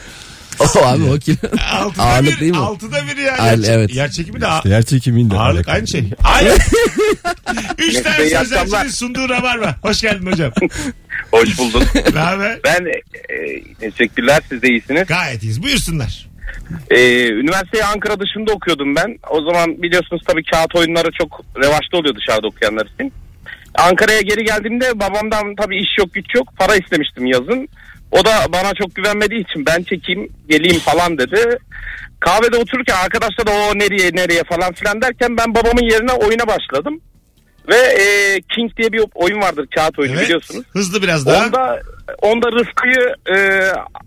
o abi o kilo. Altıda Ağırlık bir, değil mi? Altıda bir yani. Yer- evet. Yer çekimi de İşte yer çekimiyle. ağırlık aynı şey. Aynı. Üç tane sözlercinin sunduğu rabarba. Hoş geldin hocam. Hoş bulduk. Ne haber? Ben e, teşekkürler siz de iyisiniz. Gayet iyiyiz. Buyursunlar. E, üniversiteyi Ankara dışında okuyordum ben. O zaman biliyorsunuz tabii kağıt oyunları çok revaçta oluyor dışarıda okuyanlar için. Ankara'ya geri geldiğimde babamdan tabii iş yok güç yok para istemiştim yazın. O da bana çok güvenmediği için ben çekeyim geleyim falan dedi. Kahvede otururken arkadaşlar da o nereye nereye falan filan derken ben babamın yerine oyuna başladım. Ve e, King diye bir oyun vardır kağıt oyunu Evet. biliyorsunuz. Hızlı biraz daha. Onda onda Rıfkı'yı e,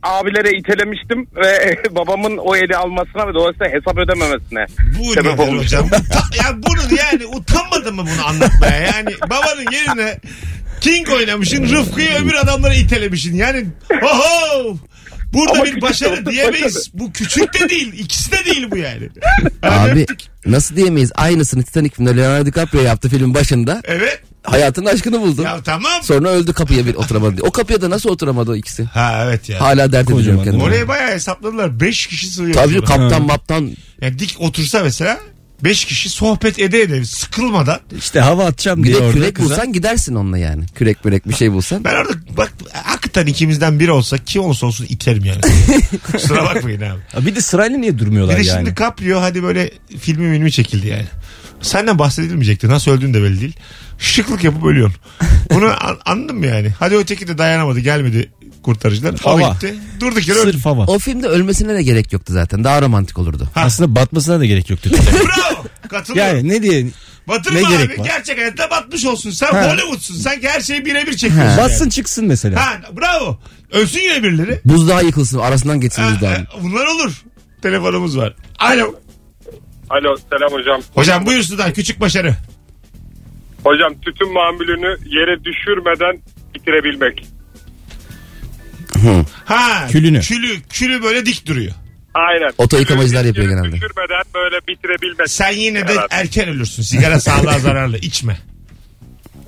abilere itelemiştim ve babamın o eli almasına ve dolayısıyla hesap ödememesine Bu sebep nedir olmuştum. hocam? Ta- ya bunun yani utanmadın mı bunu anlatmaya? Yani babanın yerine King oynamışsın Rıfkı'yı öbür adamlara itelemişsin. Yani oho! Burada Ama bir küçük başarı de- diyemeyiz. Bu küçük de değil. ikisi de değil bu yani. Abi öptük. nasıl diyemeyiz? Aynısını Titanic filminde Leonardo DiCaprio yaptı filmin başında. Evet. Hayatının aşkını buldu. Ya tamam. Sonra öldü kapıya bir oturamadı. diye. O kapıya da nasıl oturamadı o ikisi? Ha evet ya. Hala dert Kocaman. ediyorum kendime. Oraya bayağı hesapladılar. 5 kişi sığıyor. Tabii kaptan maptan Yani dik otursa mesela 5 kişi sohbet ede ede sıkılmadan. İşte hava atacağım bir diye de orada kürek kıza. bulsan gidersin onunla yani. Kürek mürek bir şey bulsan. Ben orada bak hakikaten ikimizden biri olsa kim olursa olsun iterim yani. Kusura bakmayın abi. Ha, Bir de sırayla niye Bir durmuyorlar de yani? şimdi Caprio hadi böyle filmi filmi çekildi yani. Senden bahsedilmeyecekti. Nasıl öldüğün de belli değil. Şıklık yapıp ölüyorsun. Bunu an- anladın mı yani? Hadi öteki de dayanamadı gelmedi kurtarıcılar. O Hava. gitti. Durduk yere öldü. Sırf hava. O filmde ölmesine de gerek yoktu zaten. Daha romantik olurdu. Aslında batmasına da gerek yoktu. Bravo. Katılıyorum. yani ne diye Batırma ne abi. gerek var? Gerçek hayatta batmış olsun. Sen Ha. Hollywood'sun. Sanki her şeyi birebir çekiyorsun. bassın yani. çıksın mesela. Ha, bravo. Ölsün yine birileri. Buzdağı yıkılsın arasından geçsin Ha, buzdağın. ha, bunlar olur. Telefonumuz var. Alo. Alo selam hocam. Hocam buyursunlar küçük başarı. Hocam tütün mamulünü yere düşürmeden bitirebilmek. Ha, Külünü. Külü, külü böyle dik duruyor. Aynen. Oto yıkamacılar yapıyor genelde. Düşürmeden böyle bitirebilmek. Sen yine de Evet. erken ölürsün. Sigara sağlığa zararlı. İçme.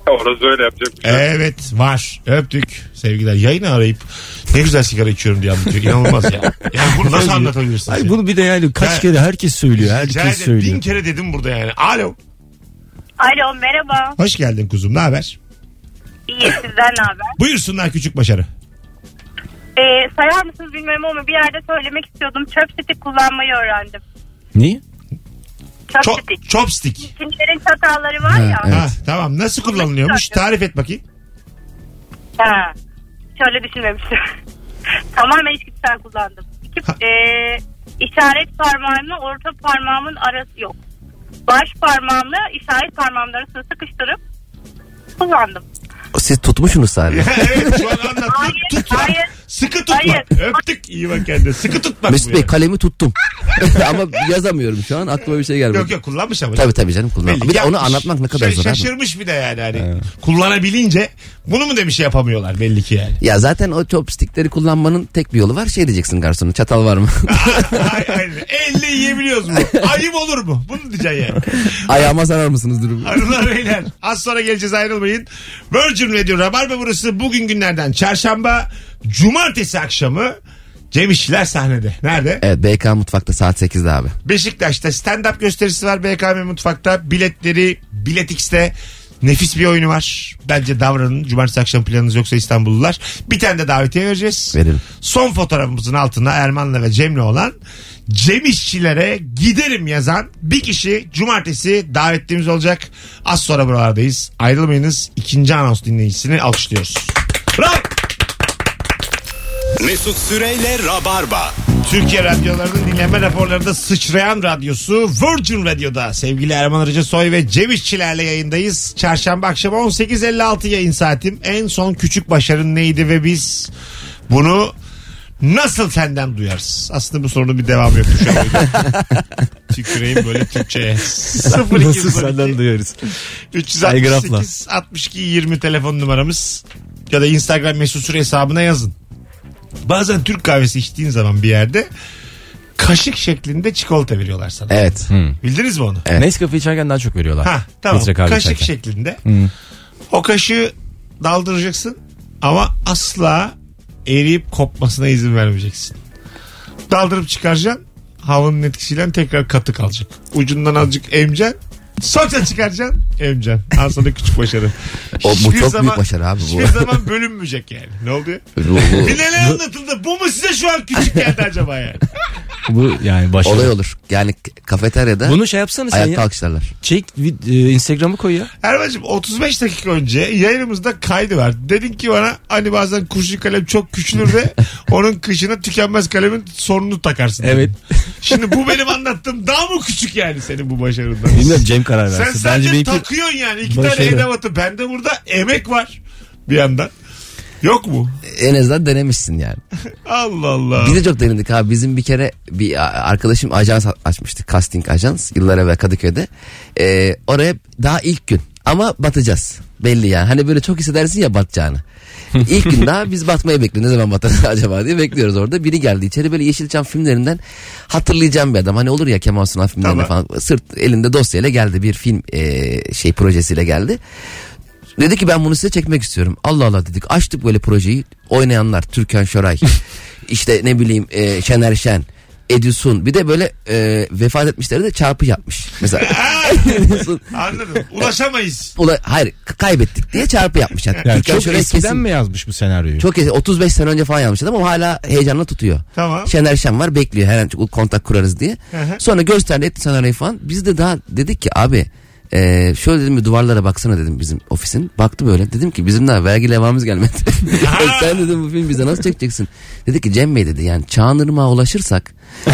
Orası öyle yapacak bir şey. Evet var. Öptük sevgiler. Yayını arayıp ne güzel sigara içiyorum diye anlatıyor. İnanılmaz ya. Yani bunu nasıl anlatabilirsin? Ay sen? bunu bir de yani kaç Ya- kere herkes söylüyor. Herkes ederim. Bin söylüyor. kere dedim burada yani. Alo. Alo merhaba. Hoş geldin kuzum. Ne haber? İyi sizden ne haber? Buyursunlar küçük başarı. Ee, sayar mısınız bilmiyorum ama bir yerde söylemek istiyordum. Çöp stick kullanmayı öğrendim. Niye? Çöp Chop, stick. chopstick. Kimlerin çatalları var Ha, ya. evet. Ha, tamam. Nasıl kullanılıyormuş? Tarif et bakayım. Ha. Şöyle düşünmemiştim. Tamamen içgüdüsel kullandım. İki, Ha. e, işaret parmağımla orta parmağımın arası yok. Baş parmağımla işaret parmağımın arasını sıkıştırıp kullandım. Siz tutmuşsunuz sadece. evet şu an anlat. Hayır, tut, tut. hayır. Sıkı tutma. Hayır. Öptük. İyi bak kendine. Sıkı tutmak Mesut bu Bey yani. kalemi tuttum. Ama yazamıyorum şu an aklıma bir şey gelmedi. Yok yok kullanmış ama. Tabii tabii canım kullan. Belli Bir de onu yapmış. anlatmak ne kadar zor abi. Şaşırmış bir de yani hani. Kullanabilince bunu mu demiş yapamıyorlar belli ki yani. Ya zaten o chopstickleri kullanmanın tek bir yolu var. Şey diyeceksin garsona çatal var mı? Ay, aynen. Elle yiyebiliyoruz mu? Ayıp olur mu? Bunu diyeceksin yani. Ayağıma sarar mısınız durumu? Hanımlar beyler az sonra geleceğiz ayrılmayın. Virgin Radio Rabarba burası bugün günlerden çarşamba cumartesi akşamı Cem İşçiler sahnede. Nerede? Evet BK Mutfak'ta saat 8'de abi. Beşiktaş'ta stand-up gösterisi var BKM Mutfak'ta. Biletleri Bilet X'te nefis bir oyunu var. Bence davranın. Cumartesi akşam planınız yoksa İstanbullular. Bir tane de davetiye vereceğiz. Verelim. Son fotoğrafımızın altına Erman'la ve Cem'le olan Cem İşçilere giderim yazan bir kişi cumartesi davetlimiz olacak. Az sonra buralardayız. Ayrılmayınız. İkinci anons dinleyicisini alkışlıyoruz. Mesut Süreyle Rabarba. Türkiye radyolarının dinleme raporlarında sıçrayan radyosu Virgin Radyo'da sevgili Erman Arıca Soy ve Cem İşçilerle yayındayız. Çarşamba akşamı 18.56 yayın saatim. En son küçük başarın neydi ve biz bunu nasıl senden duyarız? Aslında bu sorunun bir devamı yoktu şu an. Tüküreyim böyle Türkçe'ye. 0212 Nasıl senden duyarız? 368 62 20 telefon numaramız ya da Instagram mesut süre hesabına yazın. Bazen Türk kahvesi içtiğin zaman bir yerde kaşık şeklinde çikolata veriyorlar sana. Evet. Bildiniz mi onu? Evet. Nescafe içerken daha çok veriyorlar. Ha tamam. Filtre kahve Kaşık içerken. şeklinde. O kaşığı daldıracaksın ama asla eriyip kopmasına izin vermeyeceksin. Daldırıp çıkaracaksın. Havanın etkisiyle tekrar katı kalacak. Ucundan azıcık emeceksin. Soça çıkaracaksın emeceksin. Al sana küçük başarı. O, bu Hiçbir çok zaman- büyük başarı abi bu. Hiçbir zaman bölünmeyecek yani. Ne? Bu- bu- Bir neler anlatıldı? Bu mu size şu an küçük geldi acaba yani? Bu yani başarı. olay olur. Yani kafeteryada Bunu şey yapsana sen ayakta ya. alkışlarlar. Çek vid- e, Instagram'ı koy ya. Erman'cığım 35 dakika önce yayınımızda kaydı var. Dedin ki bana hani bazen kurşun kalem çok küçülür de onun kışına tükenmez kalemin sonunu takarsın. dedin. Evet. Şimdi bu benim anlattığım daha mı küçük yani senin bu başarından? Bilmiyorum Cem karar Sen versin. sadece Bence benimki takıyorsun yani. İki tane başarı. edevatı. Bende burada emek var bir yandan. Yok mu? En azından denemişsin yani. Allah Allah. Biz de çok denedik abi. Bizim bir kere bir arkadaşım ajans açmıştı. Casting ajans. Yıllar evvel Kadıköy'de. Ee, oraya daha ilk gün. Ama batacağız. Belli yani. Hani böyle çok hissedersin ya batacağını. İlk gün daha biz batmayı bekliyoruz. Ne zaman batarız acaba diye bekliyoruz orada. Biri geldi içeri böyle Yeşilçam filmlerinden hatırlayacağım bir adam. Hani olur ya Kemal Sunal filmlerinde Tamam. falan. Sırt elinde dosyayla geldi. Bir film e, şey projesiyle geldi. Dedi ki ben bunu size çekmek istiyorum. Allah Allah dedik. Açtık böyle projeyi. Oynayanlar Türkan Şoray. işte ne bileyim e, Şener Şen. Edison bir de böyle e, vefat etmişleri de çarpı yapmış. Mesela Edison, Anladım. Ulaşamayız. ula, hayır kaybettik diye çarpı yapmış. Yani, yani Türkan çok Şoray eskiden kesin- mi yazmış bu senaryoyu? Çok eski 35 sene önce falan yazmış adam ama hala heyecanla tutuyor. Tamam. Şener Şen var bekliyor her an kontak kurarız diye. Hı hı. Sonra gösterdi etti senaryoyu falan. Biz de daha dedik ki abi e, şöyle dedim bir duvarlara baksana dedim bizim ofisin. Baktı böyle dedim ki bizim daha vergi levhamız gelmedi. Sen dedim bu film bize nasıl çekeceksin? Dedi ki Cem Bey dedi yani Çağınırmağa ulaşırsak.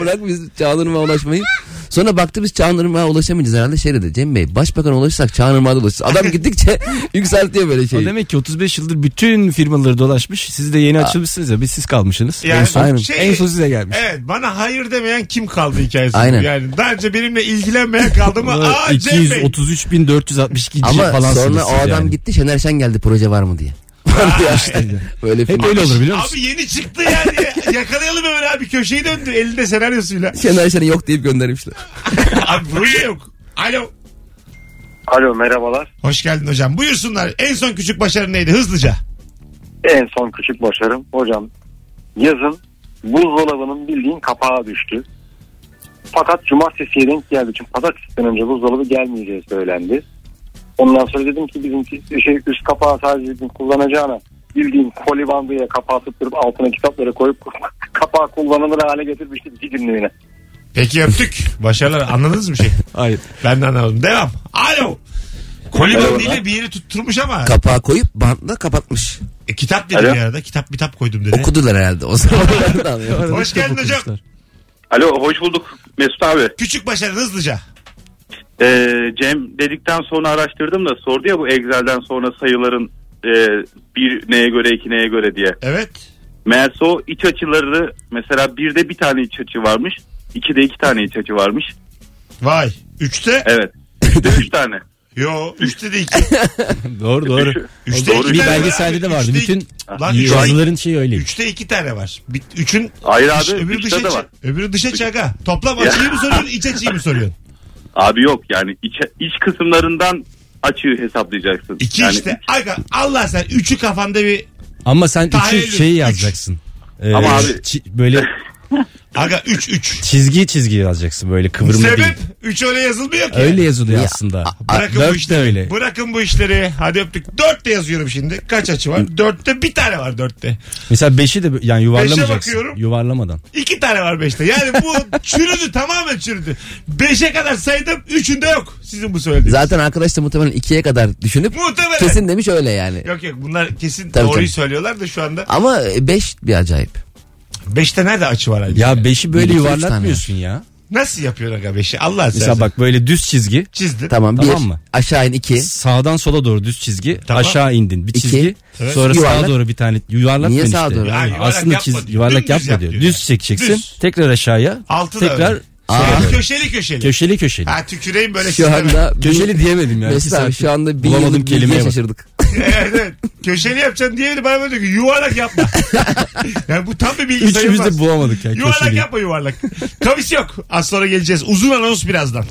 Bırak biz Çağınırmağa ulaşmayı. Sonra baktı biz Çağınırmağa ulaşamayacağız herhalde şey dedi Cem Bey başbakan ulaşırsak Çağınırmağa da ulaşırız. Adam gittikçe yükseltiyor böyle O şeyi. demek ki 35 yıldır bütün firmaları dolaşmış. Siz de yeni açılmışsınız ya. Biz siz kalmışsınız. Yani en, son, Aynen. şey- en son size gelmiş. Evet bana hayır demeyen kim kaldı hikayesi. Aynen. Yani daha önce benimle ilgilenmeyen kaldı mı? Aa Cem Bey. 233.462 Ama falan sonra o adam yani. gitti Şener Şen geldi proje var mı diye. böyle Hep öyle olur biliyor musun? Abi yeni çıktı yani. Yakalayalım hemen abi. Köşeyi döndü elinde senaryosuyla. Şener Şen'i yok deyip göndermişler. abi proje yok. Alo. Alo merhabalar. Hoş geldin hocam. Buyursunlar. En son küçük başarın neydi? Hızlıca. En son küçük başarım. Hocam yazın buzdolabının bildiğin kapağı düştü. Fakat cumartesiye denk geldi. Çünkü pazartesiden önce buzdolabı gelmeyeceği söylendi. Ondan sonra dedim ki bizimki şey, üst kapağı sadece bizim kullanacağına bildiğin koli bandıya kapağı tutturup altına kitapları koyup kapağı kullanılır hale getirmiştik iki günlüğüne. Peki öptük. Başarılar. Anladınız mı şey? Hayır. Ben de anlamadım. Devam. Alo. Kolibandiyle bir yeri tutturmuş ama Kapağı koyup bantla kapatmış. e, kitap dedi Alo. bir arada. Kitap kitap koydum dedi. Okudular herhalde o zaman. Hoş geldin hocam. Alo hoş bulduk Mesut abi. Küçük başarın hızlıca. Ee, Cem dedikten sonra araştırdım da sordu ya bu Excel'den sonra sayıların e, bir neye göre iki neye göre diye. Evet. Meğerse o iç açıları mesela birde bir tane iç açı varmış. ikide iki tane iç açı varmış. Vay. Üçte. Evet. Üçte üç tane. Yo. Üçte de iki. Doğru doğru. Üçte Doğru. iki Bir belgeselde de vardı. Üçte Bütün Lan üçte, yazıların şeyi öyle. üçte iki tane var. Bir- Üçün Hayır dış- abi, öbürü üçte dışa, de çı- var. öbürü dışa çaga. Toplam açıyı mı soruyorsun iç açıyı mı soruyorsun? Abi yok yani iç, iç kısımlarından açığı hesaplayacaksın. İki yani işte. Aga, Allah sen üçü kafanda bir Ama sen Tahayyül, üçü şeyi üç. yazacaksın. Ee, Ama abi- çi- böyle aga üç üç. çizgi çizgi yazacaksın böyle kıvrımlı değil. Sebep üç öyle yazılmıyor ki. Öyle yazılıyor Ya, aslında. Bırakın bu Dört de işleri. öyle. Bırakın bu işleri. Hadi öptük. Dörtte yazıyorum şimdi. Kaç açı var? Dörtte bir tane var dörtte. Mesela beşi de yani yuvarlamayacaksın. bakıyorum. Yuvarlamadan. İki tane var beşte. Yani bu çürüdü tamamen çürüdü. Beşe kadar saydım. Üçünde yok. Sizin bu söylediğiniz. Zaten arkadaş da muhtemelen ikiye kadar düşünüp Muhtemelen. kesin demiş öyle yani. Yok yok bunlar kesin Tabii, doğruyu tabii. söylüyorlar da şu anda. Ama beş bir acayip. Beşte nerede açı var halbuki? Ya beşi böyle Bir, iki, üç tane yuvarlatmıyorsun ya. Nasıl yapıyorsun aga beşi? Allah Mesela seversen. bak böyle düz çizgi. Çizdin. Tamam, Tamam bir mı? aşağı in iki. Sağdan sola doğru düz çizgi. Tamam. Aşağı indin. Bir İki. çizgi. Evet. Sonra Yuvarlak. sağa doğru bir tane. Yuvarlak Niye sağa doğru? Ya yuvarlak Aslında yapma çiz, diyor. yuvarlak Dümdüz yapma yap diyor. diyor Düz yani. çekeceksin. Düz. Tekrar aşağıya. Altı da tekrar öyle. Aa. Ha, köşeli köşeli. köşeli köşeli. Ha tüküreyim böyle Şu sisteme. anda Köşeli diyemedim ya. Mesut İki abi şu anda bir bulamadım yıllık kelimeye bak. şaşırdık. evet, evet. Köşeli yapacaksın diye de bana böyle diyor ki yuvarlak yapma. yani bu tam bir bilgi Üçümüz sayılmaz. de bulamadık ya Yuvarlak köşeli. yapma yuvarlak. Kavis yok. Az sonra geleceğiz. Uzun anons birazdan.